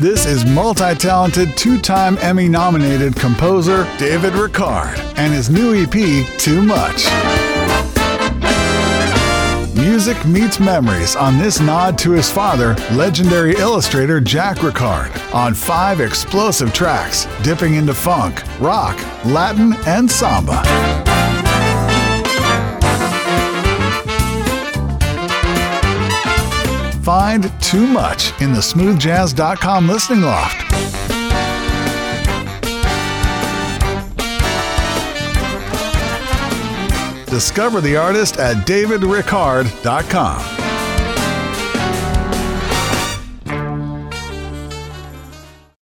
This is multi talented, two time Emmy nominated composer David Ricard and his new EP, Too Much. Music meets memories on this nod to his father, legendary illustrator Jack Ricard, on five explosive tracks, dipping into funk, rock, Latin, and samba. Find Too Much in the smoothjazz.com listening loft. Discover the artist at davidricard.com.